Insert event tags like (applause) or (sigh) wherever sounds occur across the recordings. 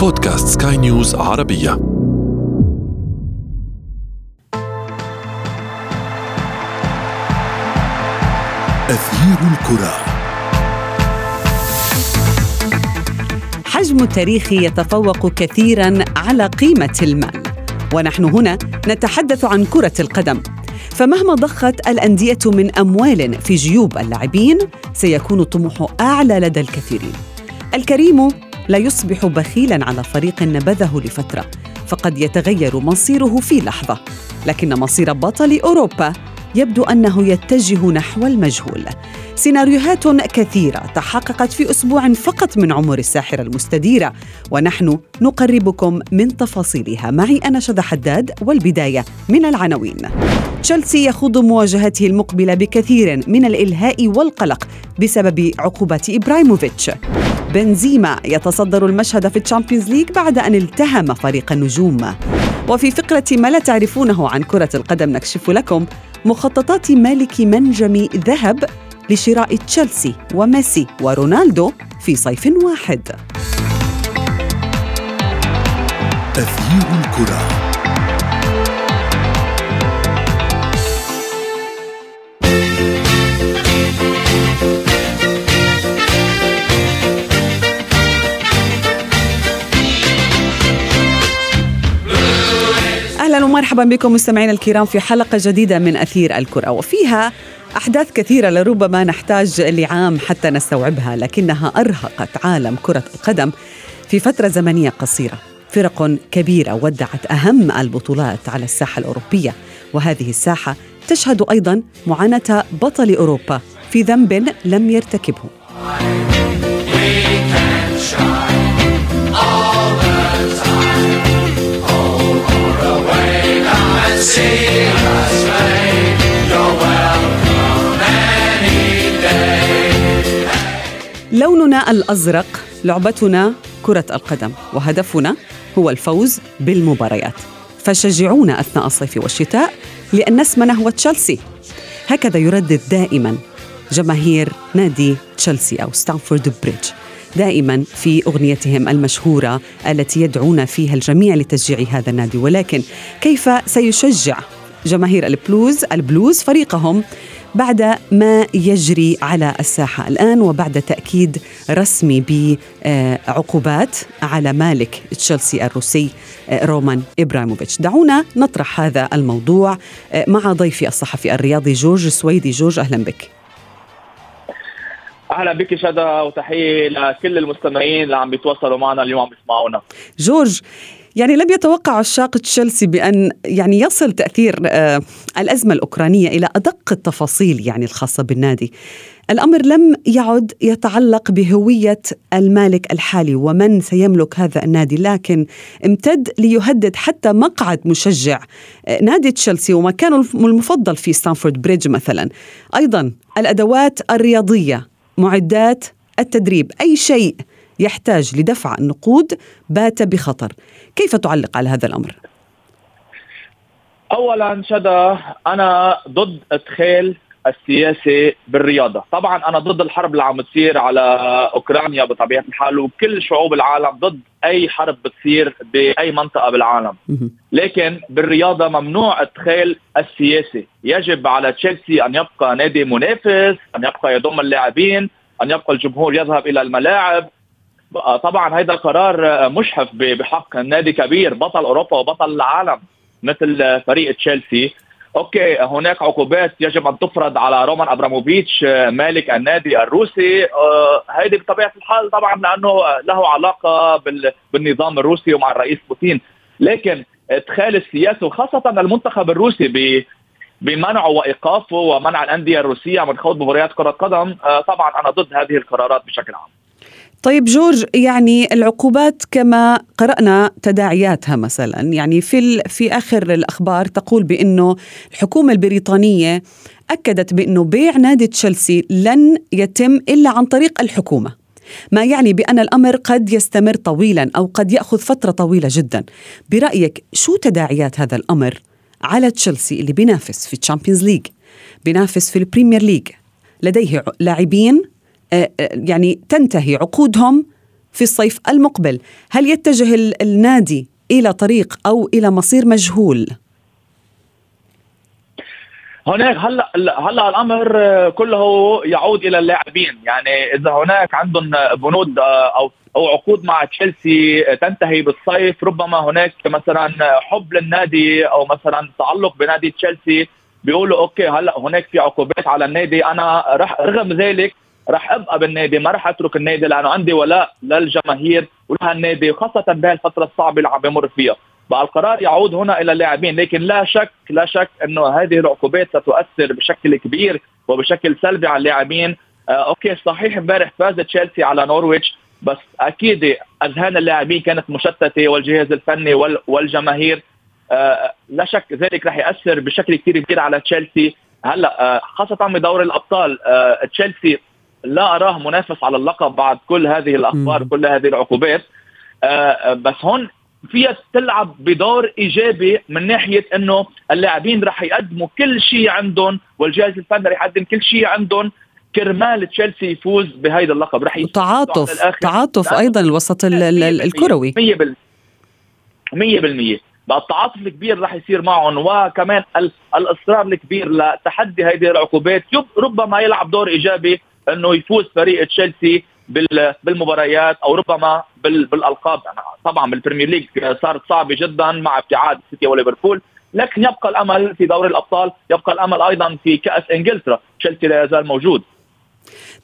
بودكاست سكاي نيوز عربية. أثير الكرة. حجم التاريخ يتفوق كثيرا على قيمة المال. ونحن هنا نتحدث عن كرة القدم. فمهما ضخت الأندية من أموال في جيوب اللاعبين سيكون الطموح أعلى لدى الكثيرين. الكريم لا يصبح بخيلا على فريق نبذه لفترة فقد يتغير مصيره في لحظة لكن مصير بطل أوروبا يبدو أنه يتجه نحو المجهول. سيناريوهات كثيرة تحققت في أسبوع فقط من عمر الساحرة المستديرة ونحن نقربكم من تفاصيلها معي أنا شذى حداد والبداية من العناوين. تشيلسي يخوض مواجهته المقبلة بكثير من الإلهاء والقلق بسبب عقوبات إبراهيموفيتش. بنزيما يتصدر المشهد في ال Champions League بعد أن التهم فريق النجوم. وفي فقرة ما لا تعرفونه عن كرة القدم نكشف لكم مخططات مالك منجم ذهب لشراء تشيلسي وميسي ورونالدو في صيف واحد. أثير الكرة. أهلا ومرحبا بكم مستمعينا الكرام في حلقة جديدة من أثير الكرة وفيها أحداث كثيرة لربما نحتاج لعام حتى نستوعبها لكنها أرهقت عالم كرة القدم في فترة زمنية قصيرة. فرق كبيرة ودعت أهم البطولات على الساحة الأوروبية وهذه الساحة تشهد أيضا معاناة بطل أوروبا في ذنب لم يرتكبه. لوننا الأزرق لعبتنا كرة القدم وهدفنا هو الفوز بالمباريات. فشجعونا أثناء الصيف والشتاء لأن اسمنا هو تشيلسي. هكذا يردد دائما جماهير نادي تشيلسي أو ستامفورد بريدج. دائما في أغنيتهم المشهورة التي يدعون فيها الجميع لتشجيع هذا النادي. ولكن كيف سيشجع جماهير البلوز البلوز فريقهم بعد ما يجري على الساحة الآن وبعد تأكيد رسمي بعقوبات على مالك تشيلسي الروسي رومان إبراهيموفيتش. دعونا نطرح هذا الموضوع مع ضيفي الصحفي الرياضي جورج سويدي. جورج أهلا بك. أهلا بك شدا وتحية لكل المستمعين اللي عم بيتواصلوا معنا اليوم عم بيسمعونا جورج يعني لم يتوقع عشاق تشيلسي بأن يعني يصل تأثير آه الأزمة الأوكرانية إلى أدق التفاصيل يعني الخاصة بالنادي. الأمر لم يعد يتعلق بهوية المالك الحالي ومن سيملك هذا النادي لكن امتد ليهدد حتى مقعد مشجع آه نادي تشيلسي ومكانه المفضل في ستانفورد بريدج مثلا. أيضا الأدوات الرياضية معدات التدريب أي شيء يحتاج لدفع النقود بات بخطر كيف تعلق على هذا الأمر؟ اولا شدا أنا ضد إدخال السياسة بالرياضة. طبعا أنا ضد الحرب اللي عم تصير على أوكرانيا بطبيعة الحال وكل شعوب العالم ضد أي حرب بتصير بأي منطقة بالعالم. لكن بالرياضة ممنوع إدخال السياسة. يجب على تشيلسي أن يبقى نادي منافس أن يبقى يضم اللاعبين أن يبقى الجمهور يذهب إلى الملاعب. طبعا هذا القرار مجحف بحق نادي كبير بطل أوروبا وبطل العالم مثل فريق تشيلسي. أوكي هناك عقوبات يجب أن تفرض على رومان أبراموفيتش مالك النادي الروسي. هيدي بطبيعة الحال طبعا لأنه له علاقة بالنظام الروسي ومع الرئيس بوتين. لكن إدخال السياسة وخاصة المنتخب الروسي بمنعه وإيقافه ومنع الأندية الروسية من خوض مباريات كرة قدم طبعا أنا ضد هذه القرارات بشكل عام. طيب جورج يعني العقوبات كما قرأنا تداعياتها مثلا يعني في في آخر الأخبار تقول بأنه الحكومة البريطانية أكدت بأنه بيع نادي تشيلسي لن يتم إلا عن طريق الحكومة. ما يعني بأن الأمر قد يستمر طويلا أو قد يأخذ فترة طويلة جدا. برأيك شو تداعيات هذا الأمر على تشيلسي اللي بينافس في ال Champions League بينافس في ال Premier League لديه لاعبين يعني تنتهي عقودهم في الصيف المقبل. هل يتجه النادي إلى طريق أو إلى مصير مجهول؟ هناك هلا هلا الأمر كله يعود إلى اللاعبين. يعني إذا هناك عندهم بنود أو أو عقود مع تشيلسي تنتهي بالصيف ربما هناك مثلا حب للنادي أو مثلا تعلق بنادي تشيلسي بيقولوا okay هلا هناك في عقوبات على النادي. أنا رح رغم ذلك رح أبقى بالنادي ما رح أترك النادي لأنه عندي ولاء للجماهير ولهالنادي خاصة بهالفتره الصعبة اللي عم بمر فيها. بقى القرار يعود هنا إلى اللاعبين لكن لا شك لا شك إنه هذه العقوبات ستؤثر بشكل كبير وبشكل سلبي على اللاعبين. آه okay صحيح امبارح فاز تشيلسي على نورويتش بس أكيد أذهان اللاعبين كانت مشتتة والجهاز الفني والجماهير. آه لا شك ذلك رح يأثر بشكل كثير كبير على تشيلسي. هلأ آه خاصة بدور الأبطال آه تشيلسي لا أراه منافس على اللقب بعد كل هذه الأخبار كل هذه العقوبات. آه بس هون فيها تلعب بدور إيجابي من ناحية إنه اللاعبين رح يقدموا كل شيء عندهم والجهاز الفني رح يقدم كل شيء عندهم. كرمال تشيلسي يفوز بهيدا اللقب. رح تعاطف تعاطف أيضا الوسط الكروي. 100% 100% بقى التعاطف الكبير رح يصير معهم وكمان الإصرار الكبير لتحدي هذه العقوبات. ربما يلعب دور إيجابي أنه يفوز فريق تشيلسي بالمباريات أو ربما بالألقاب. طبعا بال Premier League صارت صعبه جدا مع ابتعاد سيتي وليفربول لكن يبقى الأمل في دوري الأبطال يبقى الأمل أيضا في كأس إنجلترا. تشيلسي لا يزال موجود.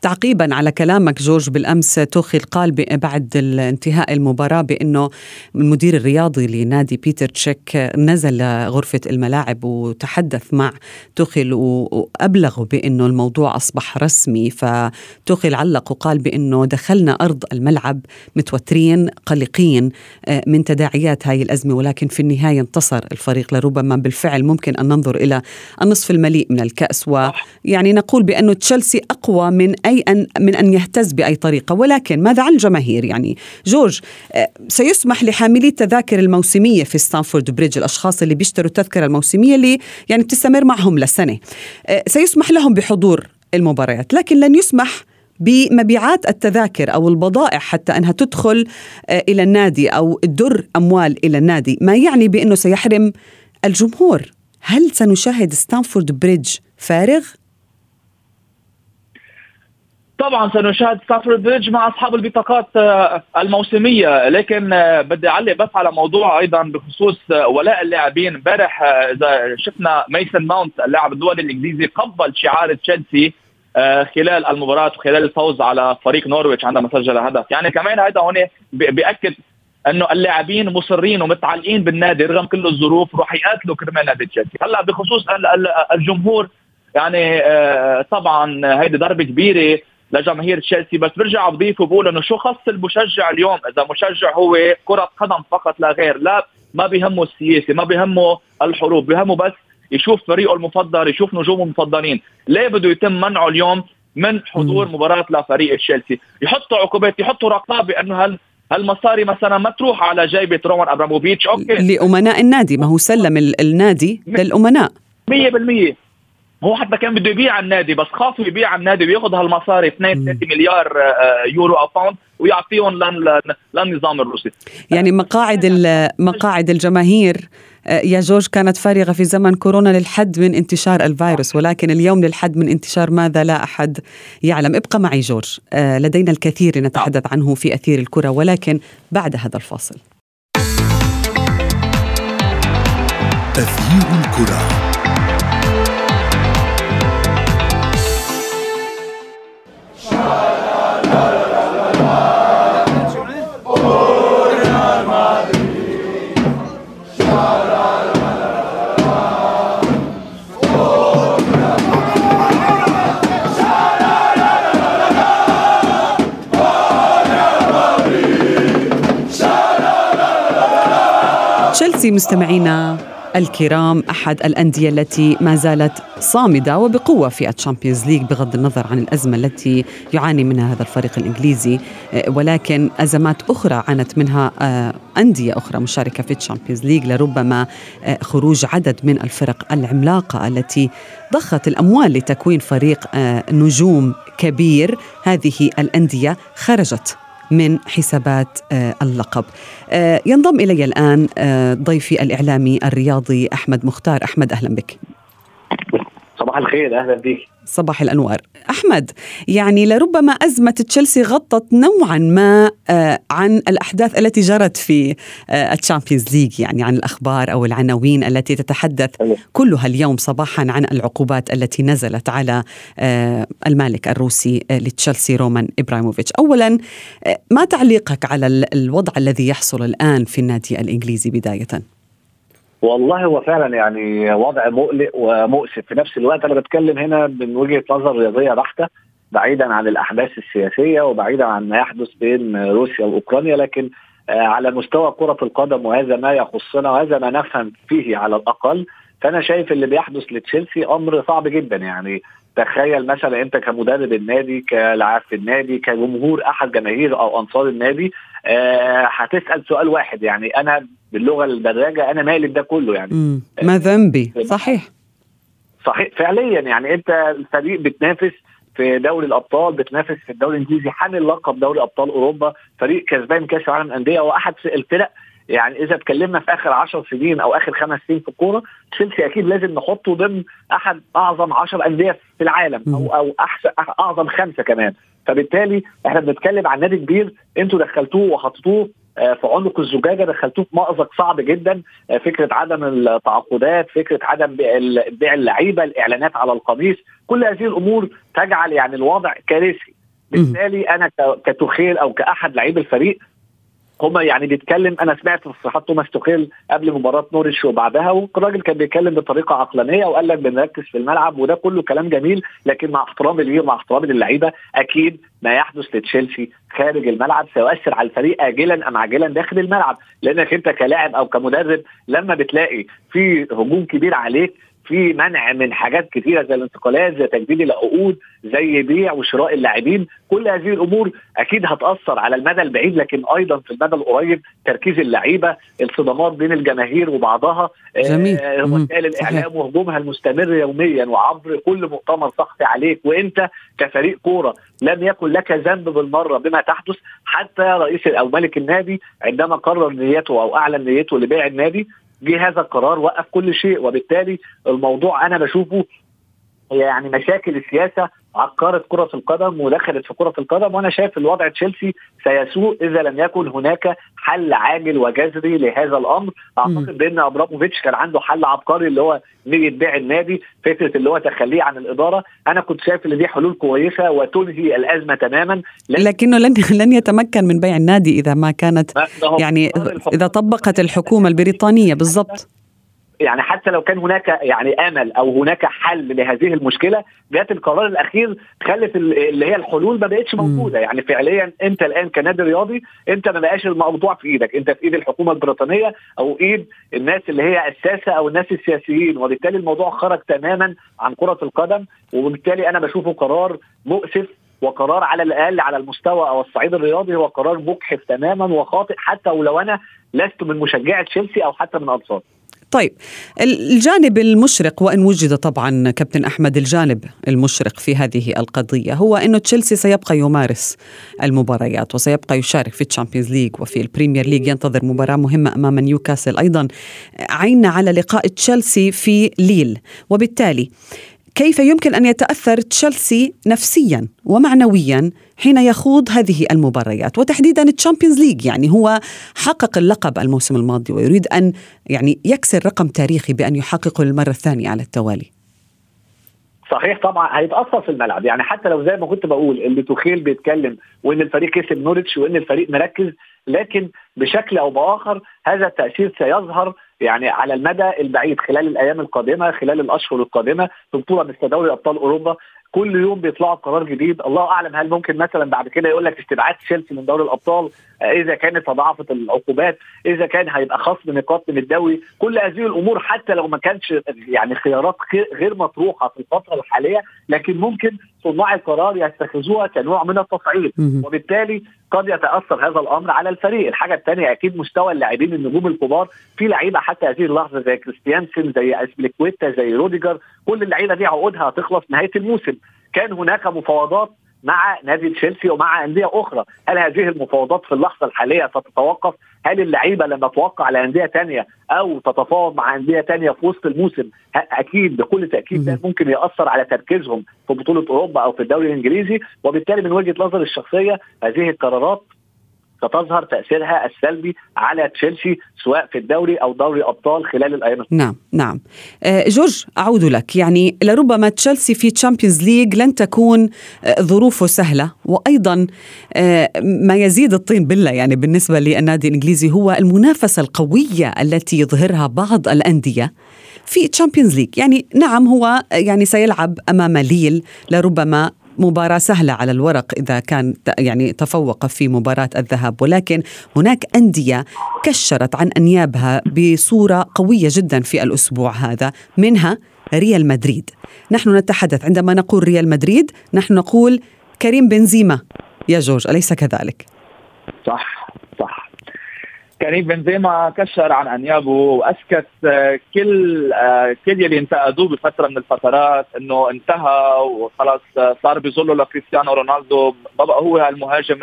تعقيبا على كلامك جورج بالأمس توخيل قال بعد انتهاء المباراة بأنه المدير الرياضي لنادي بيتر تشيك نزل غرفة الملاعب وتحدث مع توخيل وأبلغه بأنه الموضوع أصبح رسمي. فتوخيل علق وقال بأنه دخلنا أرض الملعب متوترين قلقين آه، من تداعيات هاي الأزمة ولكن في النهاية انتصر الفريق. لربما بالفعل ممكن أن ننظر إلى النصف المليء من الكأس. ويعني نقول بأنه تشيلسي أقوى من أي أن من أن يهتز بأي طريقة ولكن ماذا عن الجماهير يعني جورج آه، سيسمح لحاملي التذاكر الموسمية في ستانفورد بريدج الأشخاص اللي بيشتروا التذكرة الموسمية اللي يعني بتستمر معهم لسنة آه، سيسمح لهم بحضور المباريات لكن لن يسمح بمبيعات التذاكر أو البضائع حتى أنها تدخل آه، إلى النادي أو تدر أموال إلى النادي، ما يعني بأنه سيحرم الجمهور. هل سنشاهد ستامفورد بريدج فارغ؟ طبعا سنشاهد ستامفورد بريدج مع أصحاب البطاقات آه، الموسمية. لكن آه، بدي أعلق بس على موضوع أيضا بخصوص آه، ولاء اللاعبين. امبارح إذا شفنا ميسن ماونت اللاعب الدولي الإنجليزي قبل شعار تشيلسي خلال المباراة وخلال الفوز على فريق نورويتش عندما سجل هدف. يعني كمان هذا هون بيأكد إنه اللاعبين مصرين ومتعلقين بالنادي رغم كل الظروف رح يقاتلوا كرمال نادي تشيلسي. هلأ بخصوص الجمهور يعني طبعا هيدي ضربة كبيرة. لجماهير تشيلسي. بس برجع بضيف وبقول إنه شو خص المشجع اليوم؟ إذا مشجع هو كرة قدم فقط لا غير لا ما بيهمه السياسة ما بيهمه الحروب بيهمه بس يشوف فريقه المفضل يشوف نجومه المفضلين. ليه بده يتم منعه اليوم من حضور مباراة لفريق تشيلسي؟ يحطوا عقوبات يحطوا رقابة إنه هل هالمصاري مثلا ما تروح على جيبة رومان أبراموفيتش. okay. لأمناء النادي ما هو سلم النادي للأمناء. 100% هو حتى كان بده يبيع النادي بس خاف يبيع النادي وياخذ هالمصاري 2 3 مليار آه، يورو أو pound ويعطيهم للنظام الروسي. يعني مقاعد مقاعد الجماهير آه، يا جورج كانت فارغة في زمن كورونا للحد من انتشار الفيروس ولكن اليوم للحد من انتشار ماذا لا أحد يعلم. ابقى معي جورج آه، لدينا الكثير لنتحدث عنه في أثير الكرة ولكن بعد هذا الفاصل. أثير الكرة. تشيلسي مستمعينا الكرام أحد الأندية التي ما زالت صامدة وبقوة في ال Champions League بغض النظر عن الأزمة التي يعاني منها هذا الفريق الإنجليزي. ولكن أزمات أخرى عانت منها آه، أندية أخرى مشاركة في ال Champions League لربما آه، خروج عدد من الفرق العملاقة التي ضخت الأموال لتكوين فريق نجوم كبير. هذه الأندية خرجت من حسابات آه، اللقب. آه، ينضم إلي الآن آه، ضيفي الإعلامي الرياضي أحمد مختار. أحمد أهلا بك. صباح الخير أهلا بك صباح الأنوار. أحمد يعني لربما أزمة تشيلسي غطت نوعا ما آه، عن الأحداث التي جرت في ال Champions League يعني عن الأخبار أو العناوين التي تتحدث كلها اليوم صباحا عن العقوبات التي نزلت على آه، المالك الروسي آه، لتشيلسي رومان إبراهيموفيتش. اولا ما تعليقك على الوضع الذي يحصل الآن في النادي الإنجليزي بداية؟ والله هو فعلا يعني وضع مقلق ومؤسف. في نفس الوقت أنا بتكلم هنا من وجهة نظر رياضية بحتة بعيدا عن الأحداث السياسية وبعيدا عن ما يحدث بين روسيا وأوكرانيا لكن على مستوى كرة القدم وهذا ما يخصنا وهذا ما نفهم فيه على الأقل فأنا شايف اللي بيحدث لتشيلسي أمر صعب جدا. يعني تخيل مثلا أنت كمدرب النادي كلاعب في النادي كجمهور أحد جماهير أو أنصار النادي آه هتسأل سؤال واحد. يعني أنا باللغة الدراجة أنا مالي ده كله يعني. ما ذنبي. صحيح. صحيح. فعليا يعني أنت الفريق بتنافس في دوري الأبطال بتنافس في الدوري الإنجليزي حامل لقب دوري أبطال أوروبا فريق كسبان كأس العالم الانديه واحد الفرق يعني إذا اتكلمنا في آخر 10 سنين أو آخر خمس سنين في الكورة تشيلسي أكيد لازم نحطه ضمن أحد أعظم 10 أندية في العالم أو أو احسن أعظم خمسة كمان. فبالتالي إحنا بنتكلم عن نادي كبير أنتوا دخلتوه وحطيتوه في عنق الزجاجة دخلتوه في مأزق صعب جدا فكرة عدم التعاقدات فكرة عدم بيع اللعيبة الإعلانات على القميص كل هذه الأمور تجعل يعني الوضع كارثي. بالتالي أنا كتخيل أو كأحد لعيب الفريق هما يعني بيتكلم أنا سمعت تصريحات توماس توخيل قبل مباراة نوريتش وبعدها والراجل كان بيتكلم بطريقة عقلانية وقال لك بنركز في الملعب وده كله كلام جميل لكن مع احترامي ليه ومع احترامي للعيبة أكيد ما يحدث لتشيلسي خارج الملعب سيؤثر على الفريق اجلا أم عاجلا داخل الملعب. لأنك أنت كلاعب أو كمدرب لما بتلاقي في هجوم كبير عليك في منع من حاجات كثيره زي الانتقالات زي تجديد العقود زي بيع وشراء اللاعبين. كل هذه الأمور أكيد هتأثر على المدى البعيد لكن أيضا في المدى القريب تركيز اللعيبة الصدمات بين الجماهير وبعضها جميل. وسائل الإعلام وهجومها المستمر يوميا وعبر كل مؤتمر صحفي عليك وأنت كفريق كورة لم يكن لك ذنب بالمرة بما تحدث. حتى رئيس أو ملك النادي عندما قرر نيته أو أعلن نيته لبيع النادي جه هذا القرار وقف كل شيء وبالتالي الموضوع أنا بشوفه يعني مشاكل السياسة عقرت كرة القدم ودخلت في كرة القدم وأنا شايف الوضع تشيلسي سيسوء إذا لم يكن هناك حل عاجل وجذري لهذا الأمر. أعتقد بأن ابراموفيتش كان عنده حل عبقري اللي هو نية بيع النادي فكرة اللي هو تخليه عن الإدارة. أنا كنت شايف إن دي حلول كويسة وتنهي الأزمة تماما. لكنه لن (laughs) لن يتمكن من بيع النادي إذا ما كانت يعني إذا طبقت الحكومة البريطانية. بالضبط. يعني حتى لو كان هناك يعني آمل أو هناك حل لهذه المشكلة جات القرار الأخير خلت اللي هي الحلول ما بقتش موجودة. يعني فعليا أنت الآن كنادي رياضي أنت ما بقاش الموضوع في إيدك. أنت في إيد الحكومة البريطانية أو إيد الناس اللي هي أساسة أو الناس السياسيين. وبالتالي الموضوع خرج تماما عن كرة القدم. وبالتالي أنا بشوفه قرار مؤسف وقرار على الأقل على المستوى أو الصعيد الرياضي هو قرار مجحف تماما وخاطئ حتى ولو أنا لست من مشجعي تشيلسي أو حتى من أنصار. طيب الجانب المشرق وإن وجد طبعا كابتن أحمد الجانب المشرق في هذه القضية هو إنه تشيلسي سيبقى يمارس المباريات وسيبقى يشارك في ال Champions League وفي ال Premier League ينتظر مباراة مهمة أمام نيوكاسل أيضا. عينا على لقاء تشيلسي وليل وبالتالي كيف يمكن أن يتأثر تشيلسي نفسيا ومعنويا حين يخوض هذه المباريات؟ وتحديدا ال Champions League يعني هو حقق اللقب الموسم الماضي ويريد أن يعني يكسر رقم تاريخي بأن يحققه للمره الثانية على التوالي. صحيح طبعا هيتأثر في الملعب. يعني حتى لو زي ما كنت بقول اللي توخيل بيتكلم وإن الفريق كسب نورويتش وإن الفريق مركز لكن بشكل أو بآخر هذا التأثير سيظهر يعني على المدى البعيد خلال الأيام القادمة خلال الأشهر القادمة في بطولة مثل دوري أبطال أوروبا. كل يوم بيطلعوا قرار جديد. الله أعلم هل ممكن مثلا بعد كده يقول لك استبعاد تشيلسي من دوري الأبطال؟ إذا كانت تضاعفت العقوبات إذا كان هيبقى خصم نقاط من الدوري. كل هذه الأمور حتى لو ما كانش يعني خيارات غير مطروحة في الفترة الحالية لكن ممكن صناع القرار يتخذوها كنوع من التصعيد. وبالتالي قد يتأثر هذا الأمر على الفريق. الحاجة الثانية أكيد مستوى اللاعبين النجوم الكبار. في لعيبة حتى هذه اللحظة زي كريستيانسن زي إسبليكويتا زي روديجر كل اللعيبة دي عقودها هتخلص نهاية الموسم. كان هناك مفاوضات مع نادي تشيلسي ومع أندية أخرى، هل هذه المفاوضات في اللحظة الحالية ستتوقف؟ هل اللعيبة لما توقع على أندية ثانية أو تتفاوض مع أندية ثانية في وسط الموسم؟ أكيد بكل تأكيد ده ممكن يأثر على تركيزهم في بطولة أوروبا أو في الدوري الإنجليزي. وبالتالي من وجهة نظري الشخصية هذه القرارات ستظهر تأثيرها السلبي على تشيلسي سواء في الدوري أو دوري أبطال خلال الأيام نعم نعم. آه جورج أعود لك. يعني لربما تشيلسي في Champions League لن تكون آه ظروفه سهلة. وأيضا آه ما يزيد الطين بلة يعني بالنسبة للنادي الإنجليزي هو المنافسة القوية التي يظهرها بعض الأندية في Champions League يعني نعم هو يعني سيلعب أمام ليل لربما مباراة سهلة على الورق إذا كان يعني تفوق في مباراة الذهاب. ولكن هناك أندية كشرت عن أنيابها بصورة قوية جدا في الأسبوع هذا منها ريال مدريد. نحن نتحدث عندما نقول ريال مدريد نحن نقول كريم بنزيما. يا جورج أليس كذلك؟ صح. كريم بنزيما كشر عن أنيابه وأسكت آه، كل آه، كل يلي انتقدوه بفترة من الفترات إنه انتهى وخلص آه، صار بيظلوا لكريستيانو رونالدو ما بقى هو المهاجم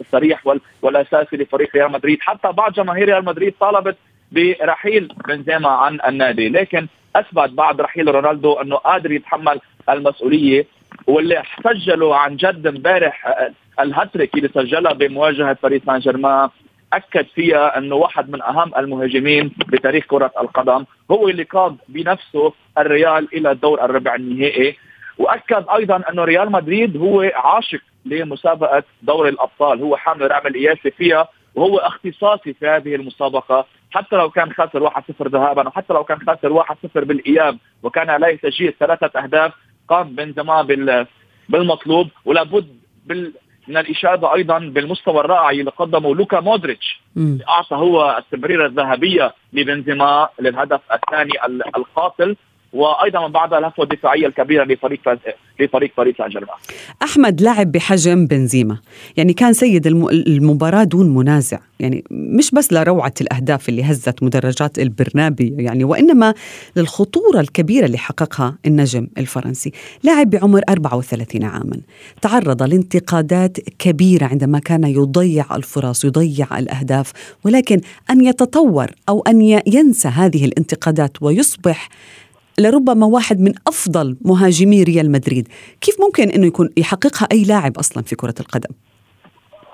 الصريح والأساسي لفريق ريال مدريد. حتى بعض جماهير ريال مدريد طالبت برحيل بنزيما عن النادي. لكن أثبت بعد رحيل رونالدو إنه قادر يتحمل المسؤولية واللي سجلوا عن جد امبارح الهاتريك اللي سجلها بمواجهة باريس سان جيرمان. اكد فيها أنه واحد من أهم المهاجمين بتاريخ كرة القدم. هو اللي قاد بنفسه الريال إلى الدور الربع النهائي. وأكد أيضا أنه ريال مدريد هو عاشق لمسابقة دوري الأبطال. هو حامل رعم القياسي فيها وهو اختصاصي في هذه المسابقة. حتى لو كان خاسر 1-0 ذهابا وحتى لو كان خاسر 1-0 بالإياب وكان عليه تسجيل ثلاثة أهداف قام بنزيما بالمطلوب. ولابد بال من الإشادة أيضا بالمستوى الرائع اللي قدمه لوكا مودريتش. أعطى هو التمريره الذهبية لبنزيما للهدف الثاني القاتل. وأيضا من بعدها الهفوه الدفاعيه الكبيره لفريق لفريق باريس سان جيرمان. أحمد لاعب بحجم بنزيما، يعني كان سيد المباراة دون منازع، يعني مش بس لروعة الأهداف اللي هزت مدرجات البرنابي يعني وإنما للخطورة الكبيرة اللي حققها النجم الفرنسي، لاعب بعمر 34 عاما، تعرض لانتقادات كبيرة عندما كان يضيع الفرص، يضيع الأهداف، ولكن أن يتطور أو أن ينسى هذه الانتقادات ويصبح لربما واحد من أفضل مهاجمي ريال مدريد. كيف ممكن إنه يكون يحققها أي لاعب أصلا في كرة القدم؟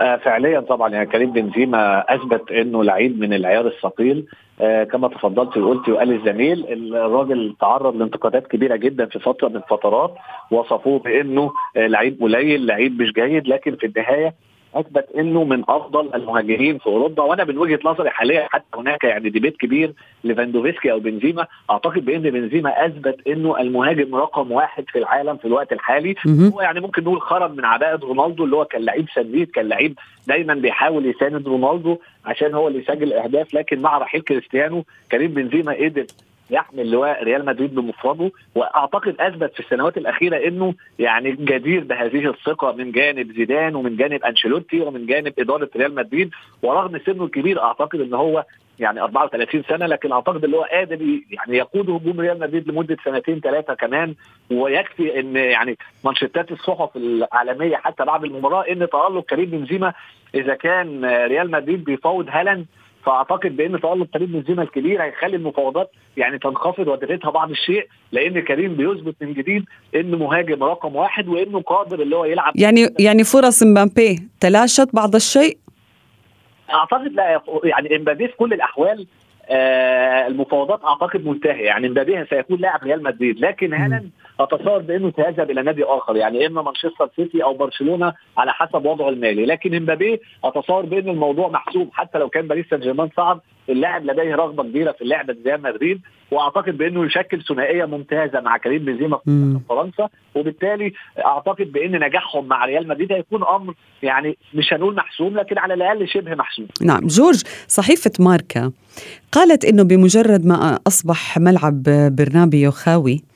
آه فعليا طبعا يعني كريم بنزيما أثبت إنه لعيب من العيار الثقيل. آه كما تفضلت وقلت وقال الزميل الراجل تعرض لانتقادات كبيرة جدا في فترة من الفترات وصفوه بإنه آه لعيب قليل لعيب مش جيد لكن في النهاية أثبت إنه من أفضل المهاجمين في أوروبا وأنا من وجهة نظري حاليا حتى هناك يعني debate كبير لفاندوفسكي أو بنزيما. أعتقد بإن بنزيما أثبت إنه المهاجم رقم واحد في العالم في الوقت الحالي. هو يعني ممكن نقول خرج من عباءة رونالدو اللي هو كان لعيب سنيد كان لعيب دايما بيحاول يساند رونالدو عشان هو اللي يسجل الاهداف لكن مع رحيل كريستيانو كريم بنزيما قدر يحمل لواء ريال مدريد بمفرده وأعتقد أثبت في السنوات الأخيرة إنه يعني جدير بهذه الثقة من جانب زيدان ومن جانب أنشيلوتي ومن جانب إدارة ريال مدريد. ورغم سنه الكبير أعتقد إن هو يعني 34 سنة لكن أعتقد إن هو قادر يعني يقود هجوم ريال مدريد لمدة سنتين ثلاثة كمان. ويكفي إن يعني منشطات الصحف العالمية حتى بعد المباراة إن تألق كريم بنزيما إذا كان ريال مدريد بيفاوض هالاند فاعتقد بان تألق كريم بنزيما الكبير هيخلي المفاوضات يعني تنخفض ودرجتها بعض الشيء لأن كريم بيثبت من جديد انه مهاجم رقم واحد وانه قادر اللي هو يلعب. يعني يعني فرص مبابي تلاشت بعض الشيء؟ أعتقد لا يعني امبابي في كل الأحوال آه المفاوضات أعتقد منتهية. يعني امبابي سيكون لاعب ريال مدريد لكن هالاند أتصور بأنه سيذهب إلى نادي آخر يعني إما مانشستر سيتي أو برشلونة على حسب وضعه المالي. لكن إمبابي أتصور بأن الموضوع محسوب حتى لو كان باريس سان جيرمان صعد اللاعب لديه رغبة كبيرة في اللعب ريال مدريد وأعتقد بأنه يشكل ثنائية ممتازة مع كريم بنزيما في فرنسا. وبالتالي أعتقد بأن نجاحهم مع ريال مدريد هيكون أمر يعني مش هنقول محسوم لكن على الأقل شبه محسوم. نعم. جورج صحيفة ماركا قالت إنه بمجرد ما أصبح ملعب برنابيو خاوي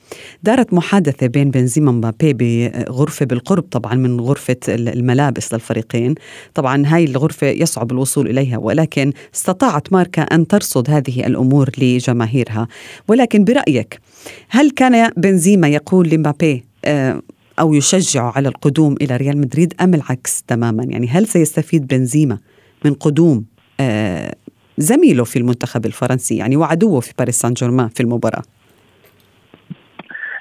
دارت محادثة بين بنزيما ومبابي بغرفة بالقرب طبعا من غرفة الملابس للفريقين. طبعا هاي الغرفة يصعب الوصول إليها ولكن استطاعت ماركا أن ترصد هذه الأمور لجماهيرها. ولكن برأيك هل كان بنزيما يقول لمبابي آه أو يشجع على القدوم إلى ريال مدريد أم العكس تماما؟ يعني هل سيستفيد بنزيما من قدوم آه زميله في المنتخب الفرنسي يعني وعدوه في باريس سان جيرمان في المباراة؟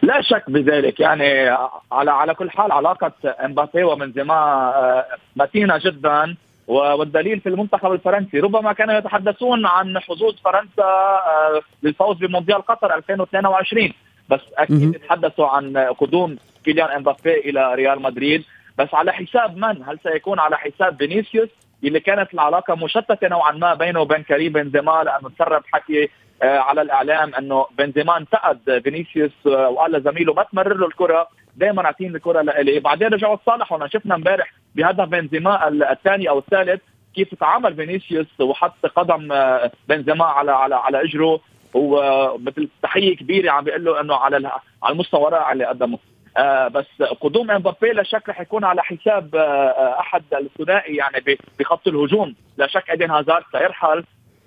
لا شك بذلك. يعني على على كل حال علاقة إمبابي وبنزيما آه، متينة جدا. والدليل في المنتخب الفرنسي ربما كانوا يتحدثون عن حظوظ فرنسا آه، للفوز بمونديال قطر 2022 بس أكيد يتحدثوا عن قدوم كيليان إمبابي إلى ريال مدريد. بس على حساب من؟ هل سيكون على حساب فينيسيوس اللي كانت العلاقة مشتتة نوعا ما بينه وبين كريم بنزيما لأنه تسرب حكي على الإعلام إنه بنزيما انتقد فينيسيوس آه، وقال لزميله ما تمرر له الكرة دائما أعطيني الكرة لإلي. بعدين رجعوا تصالحوا شفنا امبارح بهدف بنزيما الثاني أو الثالث كيف تعامل فينيسيوس وحط قدم آه، بنزيما على على على إجره ومثل تحية كبيرة عم بيقول له إنه على على المستوى الرائع اللي قدمه. آه بس قدوم إمبابي لا شك رح يكون على حساب آه أحد الثنائي يعني بخط الهجوم. لا شك إيدن هازارد سيرحل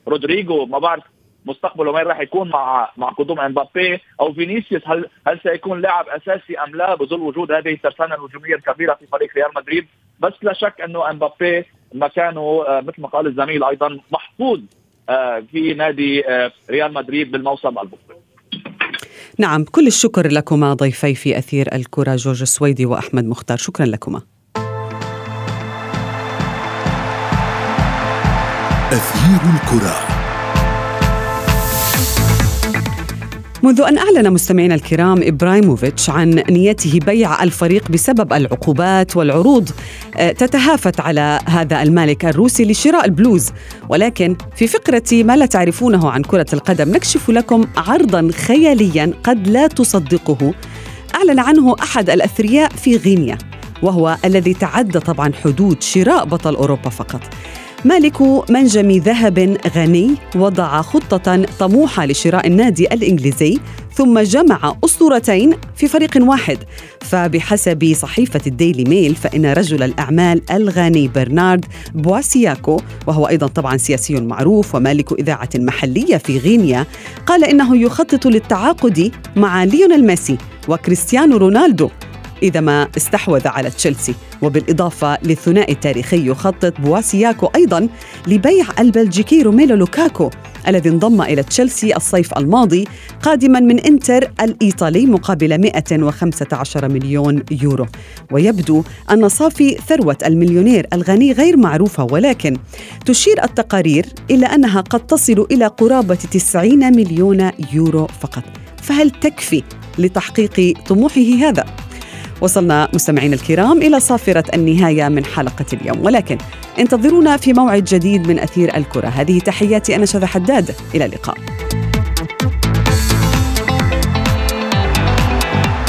رودريجو ما بعرف مستقبله وين راح يكون مع مع قدوم إمبابي أو فينيسيوس؟ هل هل سيكون لاعب أساسي أم لا بظل وجود هذه الترسانة الهجومية الكبيرة في فريق ريال مدريد؟ بس لا شك أنه إمبابي مكانه آه مثل ما قال الزميل أيضا محفوظ آه في نادي آه ريال مدريد بالموسم المقبل. نعم كل الشكر لكما ضيفي في أثير الكرة جورج السويدي وأحمد مختار. شكرا لكما. أثير الكرة. منذ أن أعلن مستمعينا الكرام إبراهيموفيتش عن نيته بيع الفريق بسبب العقوبات والعروض آه، تتهافت على هذا المالك الروسي لشراء البلوز. ولكن في فقرة ما لا تعرفونه عن كرة القدم نكشف لكم عرضا خياليا قد لا تصدقه. أعلن عنه أحد الأثرياء في غينيا وهو الذي تعدى طبعا حدود شراء بطل أوروبا فقط. مالك منجم ذهب غني وضع خطة طموحة لشراء النادي الإنجليزي ثم جمع أسطورتين في فريق واحد. فبحسب صحيفة الديلي ميل فإن رجل الأعمال الغني برنارد بواسياكو وهو أيضا طبعا سياسي معروف ومالك إذاعة محلية في غينيا قال إنه يخطط للتعاقد مع ليونيل ميسي وكريستيانو رونالدو. إذا ما استحوذ على تشيلسي وبالإضافة للثنائي التاريخي يخطط بواسياكو أيضا لبيع البلجيكي روميلو لوكاكو الذي انضم إلى تشيلسي الصيف الماضي قادما من إنتر الإيطالي مقابل 115 مليون يورو ويبدو أن صافي ثروة المليونير الغني غير معروفة ولكن تشير التقارير إلى أنها قد تصل إلى قرابة 90 مليون يورو فقط فهل تكفي لتحقيق طموحه هذا؟ وصلنا مستمعينا الكرام إلى صافرة النهاية من حلقة اليوم. ولكن انتظرونا في موعد جديد من أثير الكرة. هذه تحياتي أنا شذى حداد. إلى اللقاء.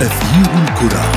أثير الكرة.